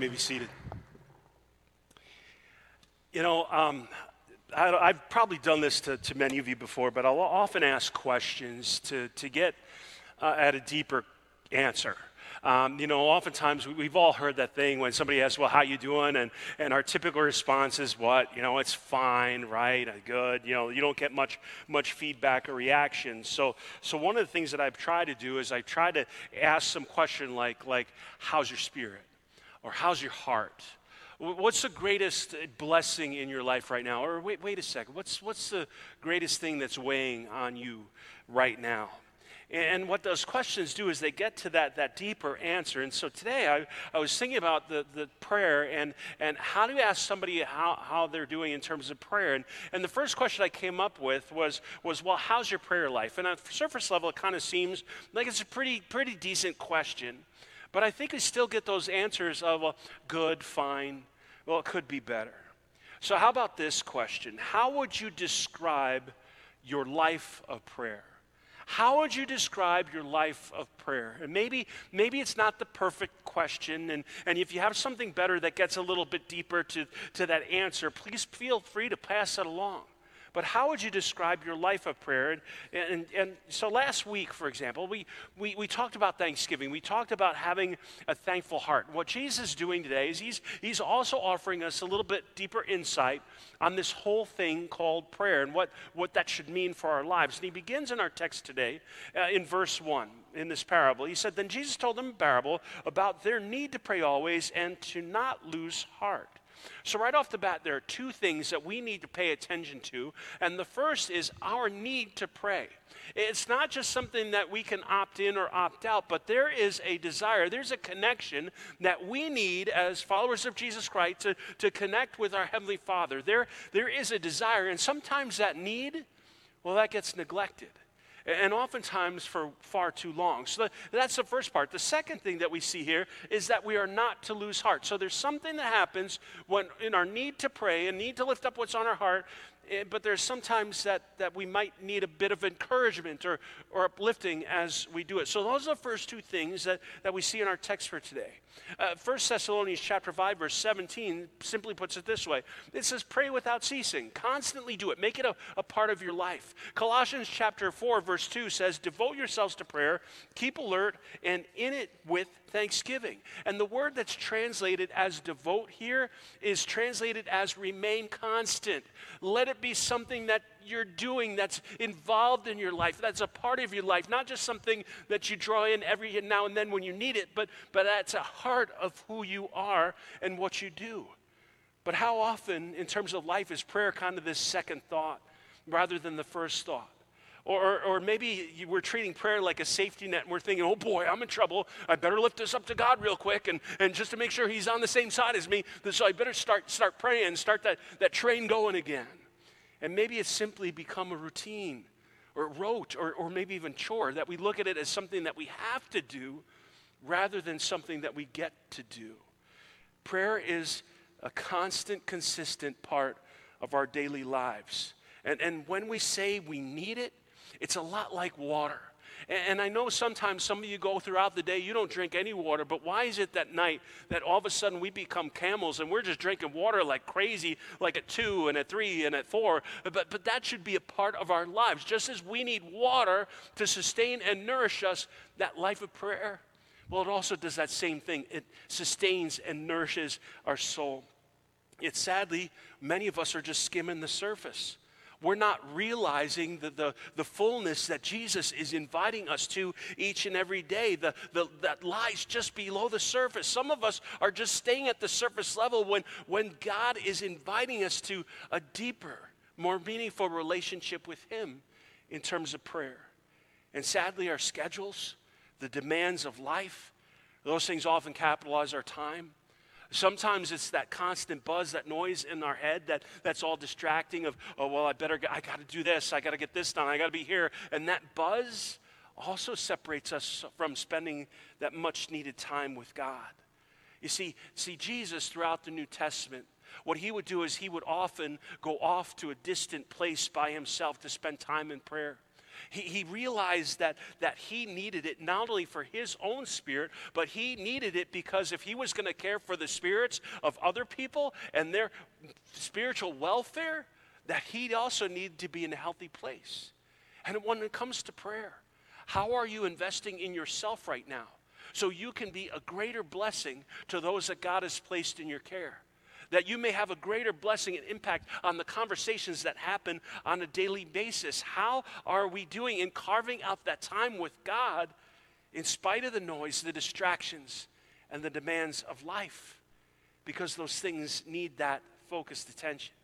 may be seated. You know, um, I, have probably done this to, to, many of you before, but I'll often ask questions to, to get uh, at a deeper answer. Um, you know, oftentimes we, have all heard that thing when somebody asks, "Well, how you doing?" and and our typical response is, "What? You know, it's fine, right? Good." You know, you don't get much much feedback or reaction. So so one of the things that I've tried to do is I try to ask some question like like, "How's your spirit?" Or "How's your heart?" What's the greatest blessing in your life right now? Or wait, wait a second. What's, what's the greatest thing that's weighing on you right now? And what those questions do is they get to that, that deeper answer. And so today I, I was thinking about the, the prayer and, and how do you ask somebody how, how they're doing in terms of prayer. And, and the first question I came up with was, was well, how's your prayer life? And on surface level, it kind of seems like it's a pretty, pretty decent question. But I think we still get those answers of well, good, fine, well, it could be better. So, how about this question? How would you describe your life of prayer? How would you describe your life of prayer? And maybe, maybe it's not the perfect question, and, and if you have something better that gets a little bit deeper to, to that answer, please feel free to pass it along. But how would you describe your life of prayer? And, and, and so last week, for example, we, we, we talked about Thanksgiving. We talked about having a thankful heart. What Jesus is doing today is he's, he's also offering us a little bit deeper insight on this whole thing called prayer and what, what that should mean for our lives. And he begins in our text today uh, in verse 1 in this parable. He said, Then Jesus told them a parable about their need to pray always and to not lose heart. So, right off the bat, there are two things that we need to pay attention to. And the first is our need to pray. It's not just something that we can opt in or opt out, but there is a desire, there's a connection that we need as followers of Jesus Christ to, to connect with our Heavenly Father. There, there is a desire, and sometimes that need, well, that gets neglected and oftentimes for far too long. So that's the first part. The second thing that we see here is that we are not to lose heart. So there's something that happens when in our need to pray and need to lift up what's on our heart, eh, but there's sometimes that, that we might need a bit of encouragement or, or uplifting as we do it. So those are the first two things that, that we see in our text for today. Uh, 1 Thessalonians chapter 5, verse 17 simply puts it this way. It says, pray without ceasing. Constantly do it. Make it a, a part of your life. Colossians chapter 4, verse 2 says, devote yourselves to prayer, keep alert, and in it with thanksgiving. And the word that's translated as devote here is translated as remain constant. Let it be something that you're doing that's involved in your life, that's a part of your life, not just something that you draw in every now and then when you need it, but, but that's a heart of who you are and what you do. But how often, in terms of life, is prayer kind of this second thought rather than the first thought? Or, or, maybe we're treating prayer like a safety net and we're thinking, oh boy, I'm in trouble. I better lift this up to God real quick and, and just to make sure He's on the same side as me. So I better start, start praying, start that, that train going again. And maybe it's simply become a routine or rote or, or maybe even chore that we look at it as something that we have to do rather than something that we get to do. Prayer is a constant, consistent part of our daily lives. And, and when we say we need it, it's a lot like water. And I know sometimes some of you go throughout the day, you don't drink any water, but why is it that night that all of a sudden we become camels and we're just drinking water like crazy, like at two and at three and at four? But, but that should be a part of our lives. Just as we need water to sustain and nourish us, that life of prayer, well, it also does that same thing. It sustains and nourishes our soul. Yet sadly, many of us are just skimming the surface we're not realizing the, the, the fullness that Jesus is inviting us to each and every day, the, the, that lies just below the surface. Some of us are just staying at the surface level when, when God is inviting us to a deeper, more meaningful relationship with Him in terms of prayer. And sadly, our schedules, the demands of life, those things often capitalize our time. Sometimes it's that constant buzz, that noise in our head that, that's all distracting of, oh, well, I better, I got to do this, I got to get this done, I got to be here. And that buzz also separates us from spending that much needed time with God. You see, see, Jesus throughout the New Testament, what he would do is he would often go off to a distant place by himself to spend time in prayer. He, he realized that, that he needed it not only for his own spirit, but he needed it because if he was going to care for the spirits of other people and their spiritual welfare, that he also needed to be in a healthy place. And when it comes to prayer, how are you investing in yourself right now so you can be a greater blessing to those that God has placed in your care? That you may have a greater blessing and impact on the conversations that happen on a daily basis. How are we doing in carving out that time with God in spite of the noise, the distractions, and the demands of life? Because those things need that focused attention.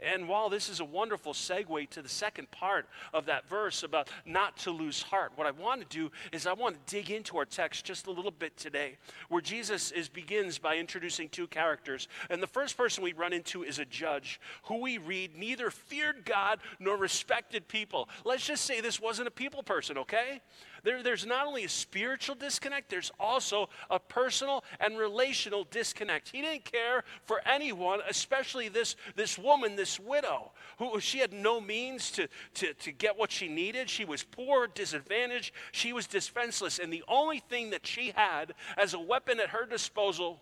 And while this is a wonderful segue to the second part of that verse about not to lose heart, what I want to do is I want to dig into our text just a little bit today, where Jesus is, begins by introducing two characters. And the first person we run into is a judge who we read neither feared God nor respected people. Let's just say this wasn't a people person, okay? There, there's not only a spiritual disconnect, there's also a personal and relational disconnect. He didn't care for anyone, especially this, this woman, this widow, who she had no means to, to, to get what she needed. She was poor, disadvantaged, she was defenseless. And the only thing that she had as a weapon at her disposal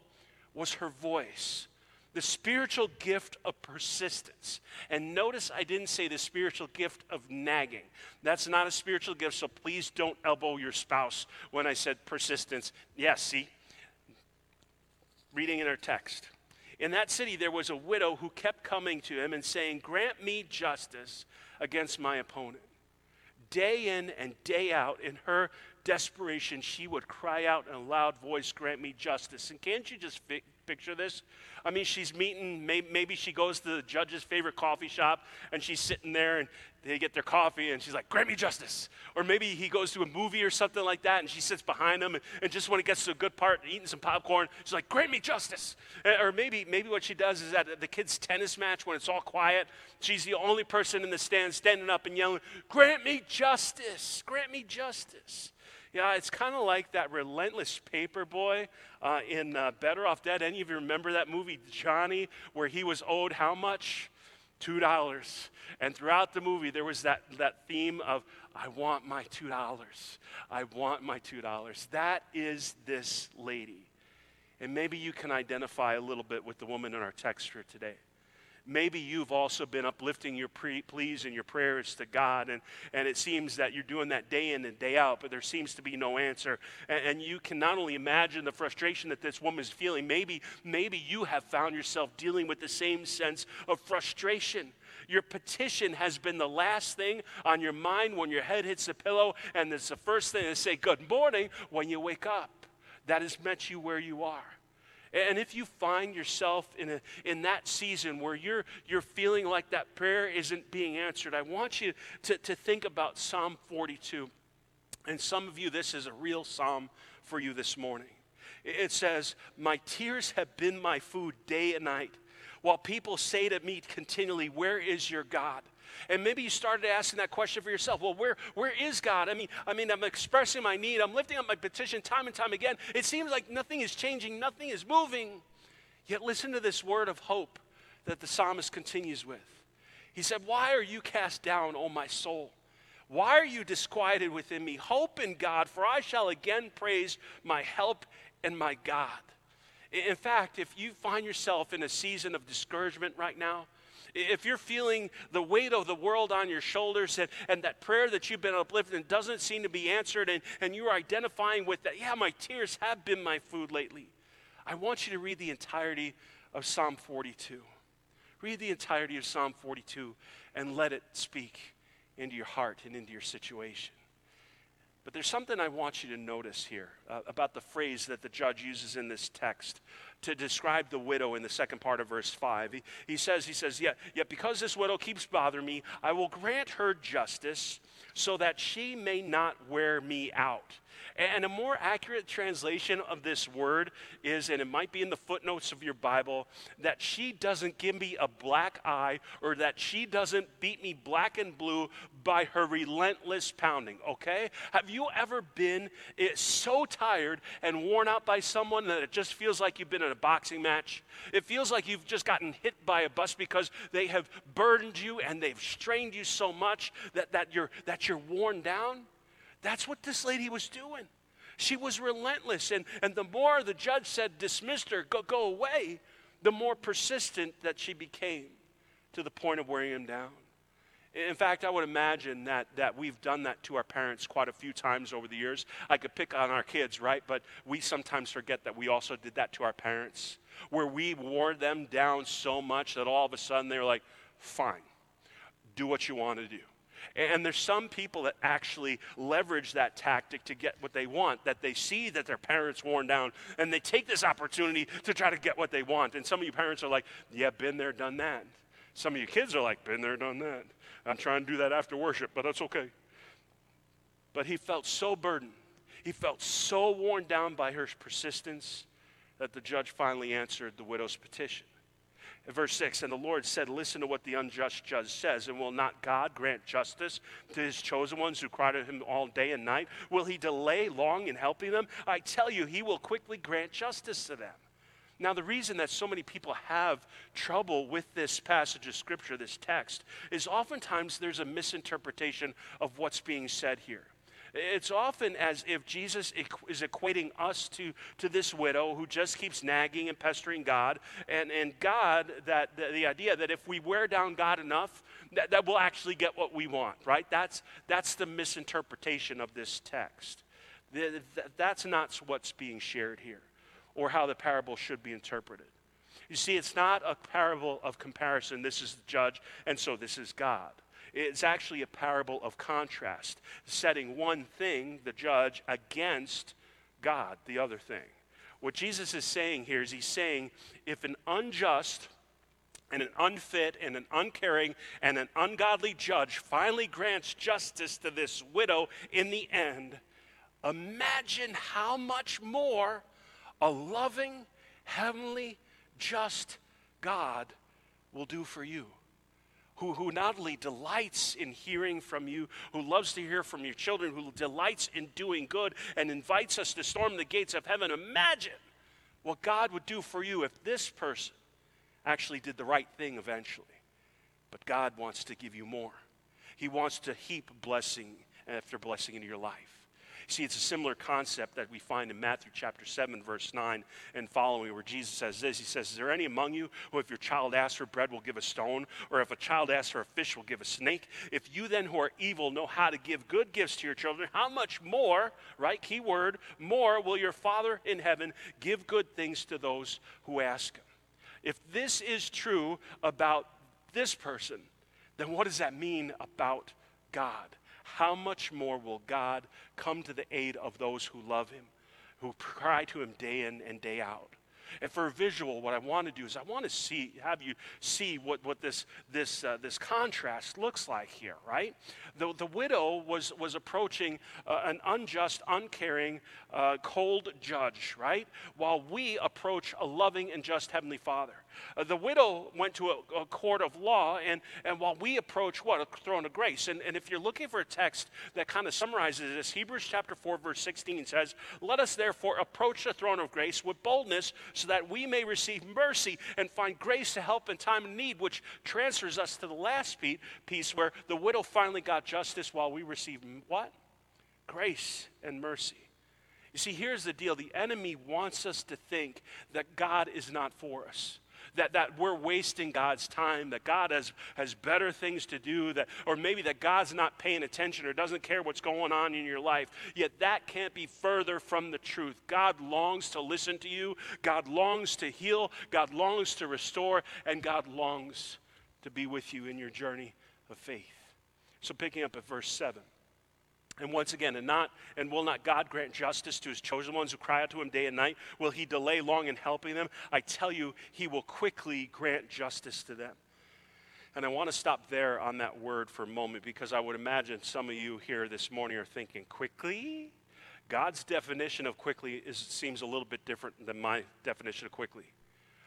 was her voice the spiritual gift of persistence. And notice I didn't say the spiritual gift of nagging. That's not a spiritual gift, so please don't elbow your spouse when I said persistence. Yes, see? Reading in our text. In that city, there was a widow who kept coming to him and saying, Grant me justice against my opponent. Day in and day out, in her desperation, she would cry out in a loud voice, Grant me justice. And can't you just picture this? I mean, she's meeting, maybe she goes to the judge's favorite coffee shop and she's sitting there and they get their coffee and she's like, grant me justice. Or maybe he goes to a movie or something like that and she sits behind him and, and just when it gets to a good part, eating some popcorn, she's like, grant me justice. Or maybe, maybe what she does is at the kids' tennis match when it's all quiet, she's the only person in the stand standing up and yelling, grant me justice, grant me justice. Yeah, it's kind of like that relentless paper boy uh, in uh, Better Off Dead. Any of you remember that movie, Johnny, where he was owed how much? Two dollars. And throughout the movie, there was that, that theme of, I want my two dollars. I want my two dollars. That is this lady. And maybe you can identify a little bit with the woman in our text for today maybe you've also been uplifting your pre- pleas and your prayers to God, and, and it seems that you're doing that day in and day out, but there seems to be no answer. And, and you can not only imagine the frustration that this woman is feeling, maybe, maybe you have found yourself dealing with the same sense of frustration. Your petition has been the last thing on your mind when your head hits the pillow, and it's the first thing to say, Good morning, when you wake up. That has met you where you are. And if you find yourself in, a, in that season where you're, you're feeling like that prayer isn't being answered, I want you to, to think about Psalm 42. And some of you, this is a real psalm for you this morning. It says, My tears have been my food day and night, while people say to me continually, Where is your God? And maybe you started asking that question for yourself. Well, where, where is God? I mean, I mean, I'm expressing my need. I'm lifting up my petition time and time again. It seems like nothing is changing, nothing is moving. Yet listen to this word of hope that the psalmist continues with. He said, Why are you cast down, O my soul? Why are you disquieted within me? Hope in God, for I shall again praise my help and my God. In fact, if you find yourself in a season of discouragement right now, if you're feeling the weight of the world on your shoulders and, and that prayer that you've been uplifting doesn't seem to be answered, and, and you're identifying with that, yeah, my tears have been my food lately, I want you to read the entirety of Psalm 42. Read the entirety of Psalm 42 and let it speak into your heart and into your situation. But there's something I want you to notice here uh, about the phrase that the judge uses in this text to describe the widow in the second part of verse 5. He, he says, he says, yet, yet because this widow keeps bothering me, I will grant her justice so that she may not wear me out. And a more accurate translation of this word is, and it might be in the footnotes of your Bible, that she doesn't give me a black eye or that she doesn't beat me black and blue by her relentless pounding, okay? Have you ever been eh, so tired and worn out by someone that it just feels like you've been in a boxing match? It feels like you've just gotten hit by a bus because they have burdened you and they've strained you so much that, that, you're, that you're worn down? That's what this lady was doing. She was relentless. And, and the more the judge said, dismissed her, go, go away, the more persistent that she became to the point of wearing him down. In fact, I would imagine that, that we've done that to our parents quite a few times over the years. I could pick on our kids, right? But we sometimes forget that we also did that to our parents, where we wore them down so much that all of a sudden they were like, fine, do what you want to do. And there's some people that actually leverage that tactic to get what they want, that they see that their parents worn down, and they take this opportunity to try to get what they want. And some of you parents are like, yeah, been there, done that. Some of you kids are like, been there, done that. I'm trying to do that after worship, but that's okay. But he felt so burdened. He felt so worn down by her persistence that the judge finally answered the widow's petition verse 6 And the Lord said, Listen to what the unjust judge says, and will not God grant justice to his chosen ones who cry to him all day and night? Will he delay long in helping them? I tell you, he will quickly grant justice to them. Now, the reason that so many people have trouble with this passage of Scripture, this text, is oftentimes there's a misinterpretation of what's being said here. It's often as if Jesus is equating us to, to this widow who just keeps nagging and pestering God. And, and God, that the, the idea that if we wear down God enough, that, that we'll actually get what we want, right? That's, that's the misinterpretation of this text. The, that's not what's being shared here or how the parable should be interpreted. You see, it's not a parable of comparison. This is the judge, and so this is God. It's actually a parable of contrast, setting one thing, the judge, against God, the other thing. What Jesus is saying here is he's saying if an unjust and an unfit and an uncaring and an ungodly judge finally grants justice to this widow in the end, imagine how much more a loving, heavenly, just God will do for you who, who not only delights in hearing from you, who loves to hear from your children, who delights in doing good and invites us to storm the gates of heaven. Imagine what God would do for you if this person actually did the right thing eventually. But God wants to give you more. He wants to heap blessing after blessing into your life. See, it's a similar concept that we find in Matthew chapter 7, verse 9 and following, where Jesus says this He says, Is there any among you who, if your child asks for bread, will give a stone? Or if a child asks for a fish, will give a snake? If you then, who are evil, know how to give good gifts to your children, how much more, right? Key word, more will your Father in heaven give good things to those who ask Him? If this is true about this person, then what does that mean about God? How much more will God come to the aid of those who love him, who cry to him day in and day out? And for a visual, what I want to do is I want to see, have you see what, what this, this, uh, this contrast looks like here, right? The, the widow was, was approaching uh, an unjust, uncaring, uh, cold judge, right? While we approach a loving and just Heavenly Father. Uh, the widow went to a, a, court of law, and, and while we approach what? A throne of grace. And, and if you're looking for a text that kind of summarizes this, Hebrews chapter 4, verse 16 says, Let us therefore approach the throne of grace with boldness so that we may receive mercy and find grace to help in time of need, which transfers us to the last piece where the widow finally got justice while we receive what? Grace and mercy. You see, here's the deal the enemy wants us to think that God is not for us that, that we're wasting God's time, that God has, has better things to do, that, or maybe that God's not paying attention or doesn't care what's going on in your life. Yet that can't be further from the truth. God longs to listen to you, God longs to heal, God longs to restore, and God longs to be with you in your journey of faith. So, picking up at verse 7. And once again, and not and will not God grant justice to his chosen ones who cry out to him day and night? Will he delay long in helping them? I tell you, he will quickly grant justice to them. And I want to stop there on that word for a moment because I would imagine some of you here this morning are thinking, quickly? God's definition of quickly is, seems a little bit different than my definition of quickly.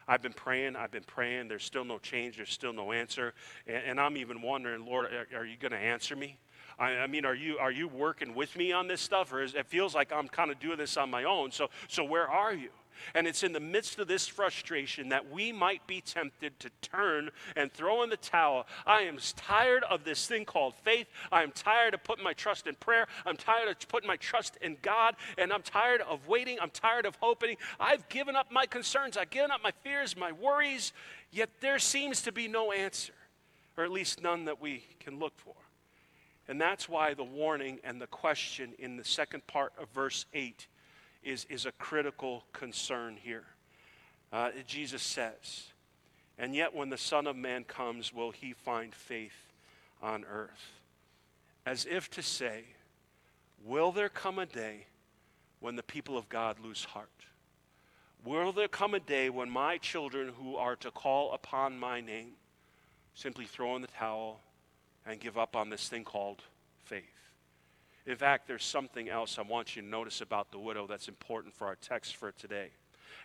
I've been praying, I've been praying. There's still no change, there's still no answer. And, and I'm even wondering, Lord, are, are you going to answer me? I, I, mean, are you, are you working with me on this stuff? Or is, it feels like I'm kind of doing this on my own. So, so where are you? And it's in the midst of this frustration that we might be tempted to turn and throw in the towel. I am tired of this thing called faith. I am tired of putting my trust in prayer. I'm tired of putting my trust in God. And I'm tired of waiting. I'm tired of hoping. I've given up my concerns. I've given up my fears, my worries. Yet there seems to be no answer, or at least none that we can look for. And that's why the warning and the question in the second part of verse 8 is, is a critical concern here. Uh, Jesus says, And yet when the Son of Man comes, will he find faith on earth? As if to say, Will there come a day when the people of God lose heart? Will there come a day when my children who are to call upon my name simply throw in the towel and give up on this thing called faith? In fact, there's something else I want you to notice about the widow that's important for our text for today.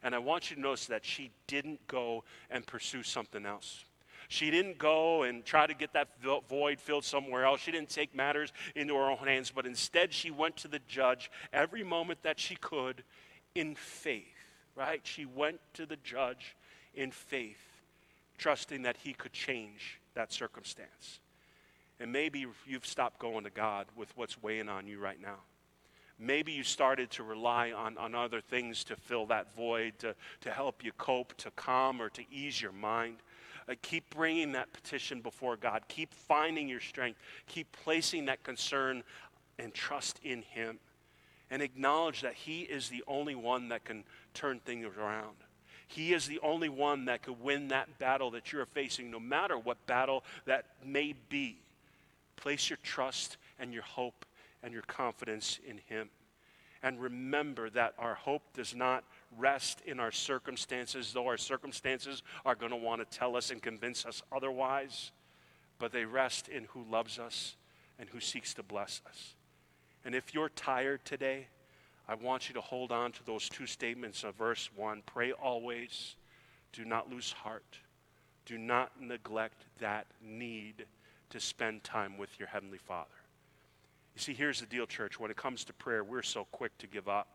And I want you to notice that she didn't go and pursue something else. She didn't go and try to get that void filled somewhere else. She didn't take matters into her own hands, but instead she went to the judge every moment that she could in faith, right? She went to the judge in faith, trusting that he could change that circumstance. And maybe you've stopped going to God with what's weighing on you right now. Maybe you started to rely on, on other things to fill that void, to, to help you cope, to calm, or to ease your mind. Uh, keep bringing that petition before God. Keep finding your strength. Keep placing that concern and trust in Him. And acknowledge that He is the only one that can turn things around. He is the only one that could win that battle that you're facing, no matter what battle that may be. Place your trust and your hope and your confidence in Him. And remember that our hope does not rest in our circumstances, though our circumstances are going to want to tell us and convince us otherwise, but they rest in who loves us and who seeks to bless us. And if you're tired today, I want you to hold on to those two statements of verse 1 pray always, do not lose heart, do not neglect that need to spend time with your Heavenly Father. You see, here's the deal, church. When it comes to prayer, we're so quick to give up.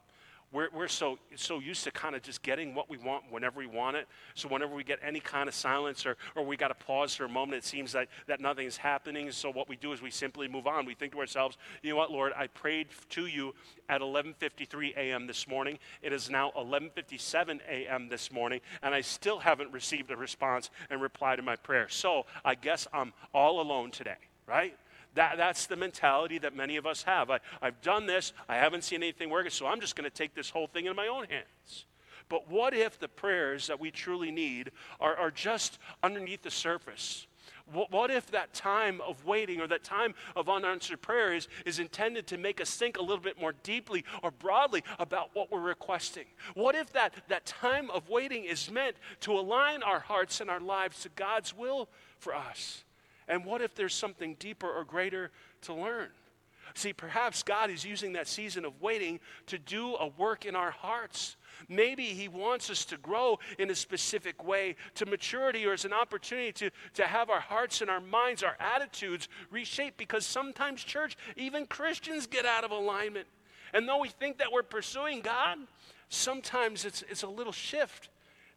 We're, we're so, so used to kind of just getting what we want whenever we want it. So whenever we get any kind of silence or, or we got to pause for a moment, it seems like that nothing is happening. So what we do is we simply move on. We think to ourselves, you know what, Lord, I prayed to you at 11:53 a.m. this morning. It is now 11:57 a.m. this morning, and I still haven't received a response and reply to my prayer. So I guess I'm all alone today, right? That, that's the mentality that many of us have. I, I've done this, I haven't seen anything working, so I'm just going to take this whole thing in my own hands. But what if the prayers that we truly need are, are just underneath the surface? What, what if that time of waiting or that time of unanswered prayer is, is intended to make us think a little bit more deeply or broadly about what we're requesting? What if that, that time of waiting is meant to align our hearts and our lives to God's will for us? And what if there's something deeper or greater to learn? See, perhaps God is using that season of waiting to do a work in our hearts. Maybe He wants us to grow in a specific way to maturity or as an opportunity to, to have our hearts and our minds, our attitudes reshaped because sometimes, church, even Christians get out of alignment. And though we think that we're pursuing God, sometimes it's, it's a little shift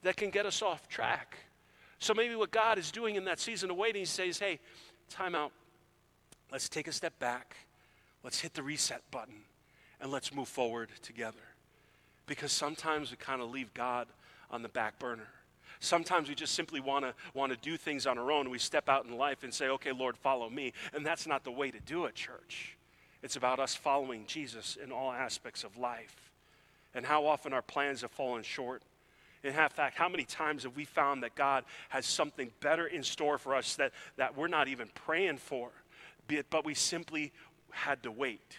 that can get us off track. So maybe what God is doing in that season of waiting, He says, hey, time out. Let's take a step back. Let's hit the reset button and let's move forward together. Because sometimes we kind of leave God on the back burner. Sometimes we just simply want to want to do things on our own. We step out in life and say, "Okay, Lord, follow me." And that's not the way to do it, church. It's about us following Jesus in all aspects of life. And how often our plans have fallen short in fact, how many times have we found that God has something better in store for us that, that we're not even praying for, but we simply had to wait?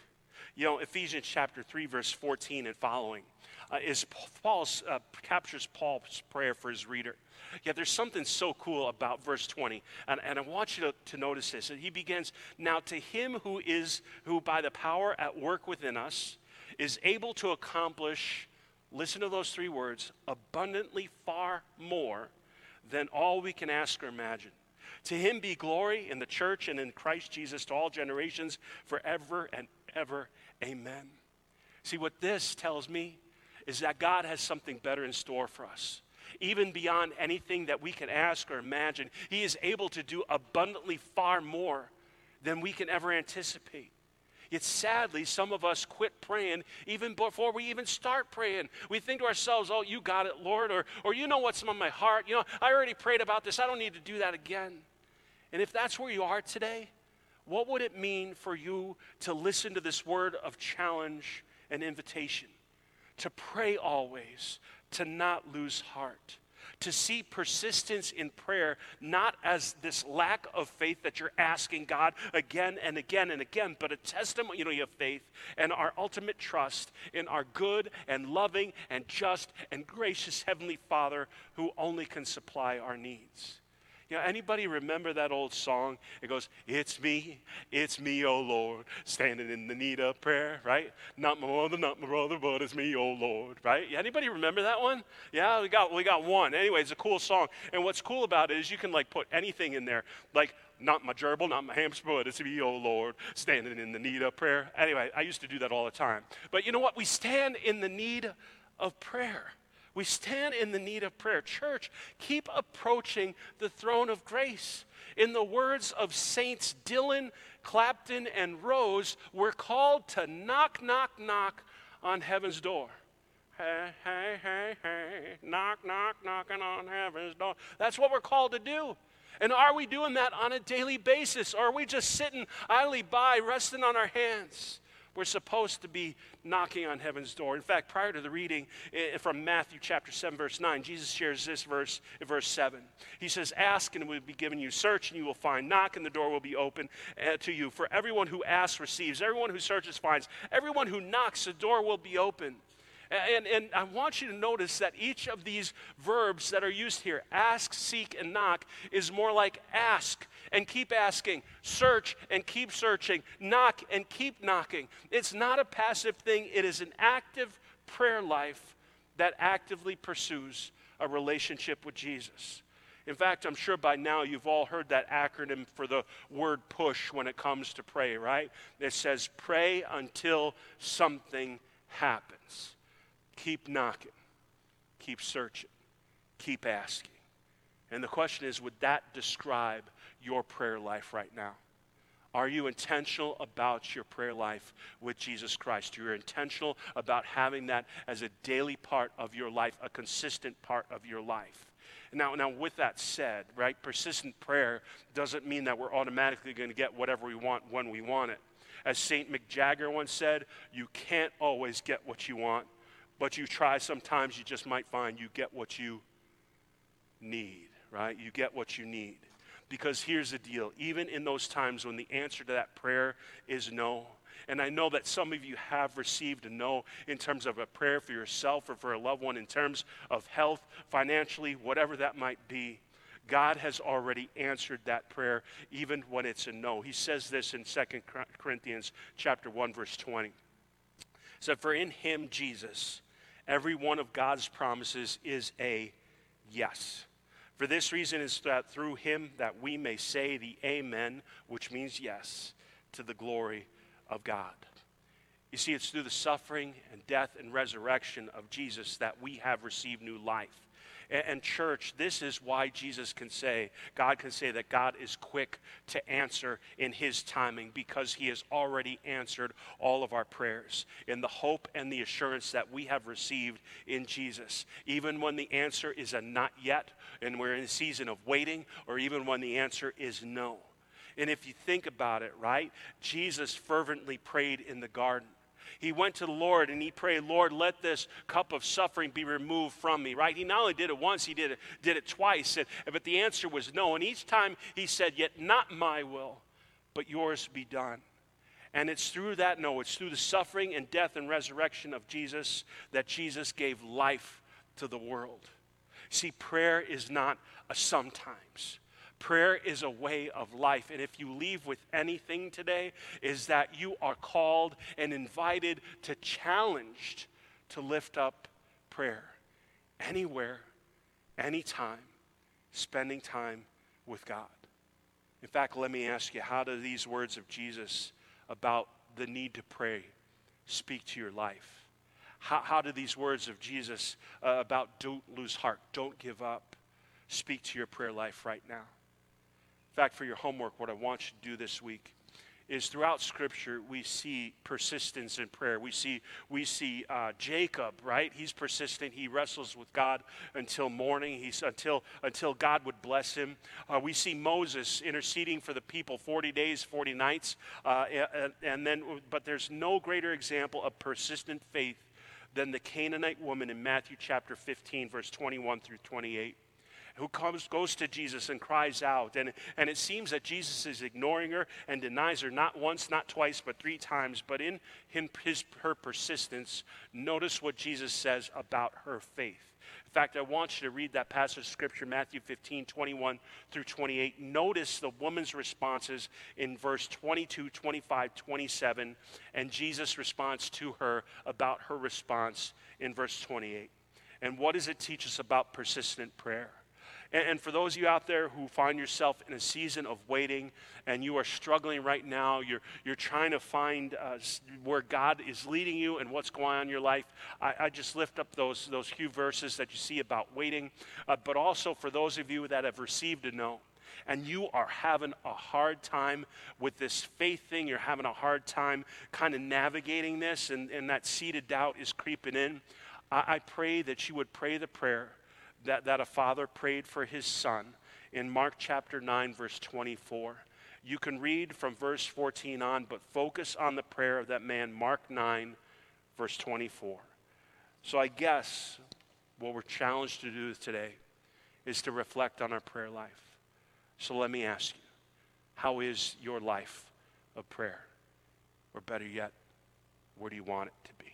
You know, Ephesians chapter 3, verse 14 and following. Uh, is Paul's uh, captures Paul's prayer for his reader. Yet there's something so cool about verse 20, and, and I want you to, to notice this. And he begins, Now to him who is, who by the power at work within us, is able to accomplish, listen to those three words, abundantly far more than all we can ask or imagine. To him be glory in the church and in Christ Jesus to all generations forever and ever. Amen. See, what this tells me is that God has something better in store for us. Even beyond anything that we can ask or imagine, He is able to do abundantly far more than we can ever anticipate. Yet sadly, some of us quit praying even before we even start praying. We think to ourselves, oh, you got it, Lord, or, or you know what's on my heart. You know, I already prayed about this. I don't need to do that again. And if that's where you are today, what would it mean for you to listen to this word of challenge and invitation? To pray always, to not lose heart to see persistence in prayer not as this lack of faith that you're asking God again and again and again, but a testimony you know, of faith and our ultimate trust in our good and loving and just and gracious Heavenly Father who only can supply our needs. You know, anybody remember that old song? It goes, It's me, it's me, oh Lord, standing in the need of prayer, right? Not my mother, not my brother, but it's me, oh Lord, right? Anybody remember that one? Yeah, we got we got one. Anyway, it's a cool song. And what's cool about it is you can like put anything in there. Like not my gerbil, not my hamster, but it's me, oh Lord, standing in the need of prayer. Anyway, I used to do that all the time. But you know what? We stand in the need of prayer. We stand in the need of prayer. Church, keep approaching the throne of grace. In the words of Saints Dylan, Clapton, and Rose, we're called to knock, knock, knock on heaven's door. Hey, hey, hey, hey, knock, knock, knocking on heaven's door. That's what we're called to do. And are we doing that on a daily basis? Or are we just sitting idly by, resting on our hands? We're supposed to be knocking on heaven's door. In fact, prior to the reading from Matthew chapter 7, verse 9, Jesus shares this verse in verse 7. He says, Ask and it will be given you, search and you will find, knock and the door will be open eh, to you. For everyone who asks receives, everyone who searches finds, everyone who knocks, the door will be open. And, and I want you to notice that each of these verbs that are used here, ask, seek, and knock, is more like ask and keep asking, search and keep searching, knock and keep knocking. It's not a passive thing, it is an active prayer life that actively pursues a relationship with Jesus. In fact, I'm sure by now you've all heard that acronym for the word push when it comes to pray, right? It says, pray until something happens. Keep knocking, keep searching, keep asking. And the question is would that describe your prayer life right now? Are you intentional about your prayer life with Jesus Christ? You're intentional about having that as a daily part of your life, a consistent part of your life. Now, now with that said, right, persistent prayer doesn't mean that we're automatically going to get whatever we want when we want it. As St. Mick Jagger once said, you can't always get what you want, but you try sometimes, you just might find you get what you need, right? You get what you need. Because here's the deal even in those times when the answer to that prayer is no, and I know that some of you have received a no in terms of a prayer for yourself or for a loved one, in terms of health, financially, whatever that might be. God has already answered that prayer even when it's a no. He says this in 2 Corinthians chapter 1 verse 20. So for in him Jesus every one of God's promises is a yes. For this reason is that through him that we may say the amen, which means yes, to the glory of God. You see, it's through the suffering and death and resurrection of Jesus that we have received new life. And, church, this is why Jesus can say, God can say that God is quick to answer in his timing because he has already answered all of our prayers in the hope and the assurance that we have received in Jesus. Even when the answer is a not yet and we're in a season of waiting, or even when the answer is no. And if you think about it, right, Jesus fervently prayed in the garden. He went to the Lord and he prayed, Lord, let this cup of suffering be removed from me, right? He not only did it once, he did it, did it twice, and, but the answer was no. And each time he said, Yet not my will, but yours be done. And it's through that no, it's through the suffering and death and resurrection of Jesus that Jesus gave life to the world. See, prayer is not a sometimes. Prayer is a way of life. And if you leave with anything today, is that you are called and invited to challenged to lift up prayer anywhere, anytime, spending time with God. In fact, let me ask you how do these words of Jesus about the need to pray speak to your life? How, how do these words of Jesus uh, about don't lose heart, don't give up, speak to your prayer life right now? In fact, for your homework, what I want you to do this week is throughout Scripture we see persistence in prayer. We see we see uh, Jacob, right? He's persistent. He wrestles with God until morning. He's until until God would bless him. Uh, we see Moses interceding for the people, forty days, forty nights, uh, and, and then. But there's no greater example of persistent faith than the Canaanite woman in Matthew chapter 15, verse 21 through 28 who comes, goes to Jesus and cries out. And, and it seems that Jesus is ignoring her and denies her not once, not twice, but three times. But in, his, her persistence, notice what Jesus says about her faith. In fact, I want you to read that passage of Scripture, Matthew 15, 21 through 28. Notice the woman's responses in verse 22, 25, 27, and Jesus' response to her about her response in verse 28. And what does it teach us about persistent prayer? And, and, for those of you out there who find yourself in a season of waiting and you are struggling right now, you're, you're trying to find uh, where God is leading you and what's going on in your life, I, I just lift up those, those few verses that you see about waiting. Uh, but also for those of you that have received a no and you are having a hard time with this faith thing, you're having a hard time kind of navigating this, and, and that seed of doubt is creeping in, I, I pray that you would pray the prayer that, that a father prayed for his son in Mark chapter 9, verse 24. You can read from verse 14 on, but focus on the prayer of that man, Mark 9, verse 24. So I guess what we're challenged to do today is to reflect on our prayer life. So let me ask you how is your life of prayer? Or better yet, where do you want it to be?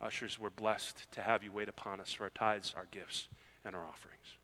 Ushers, we're blessed to have you wait upon us for our tithes, our gifts, and our offerings.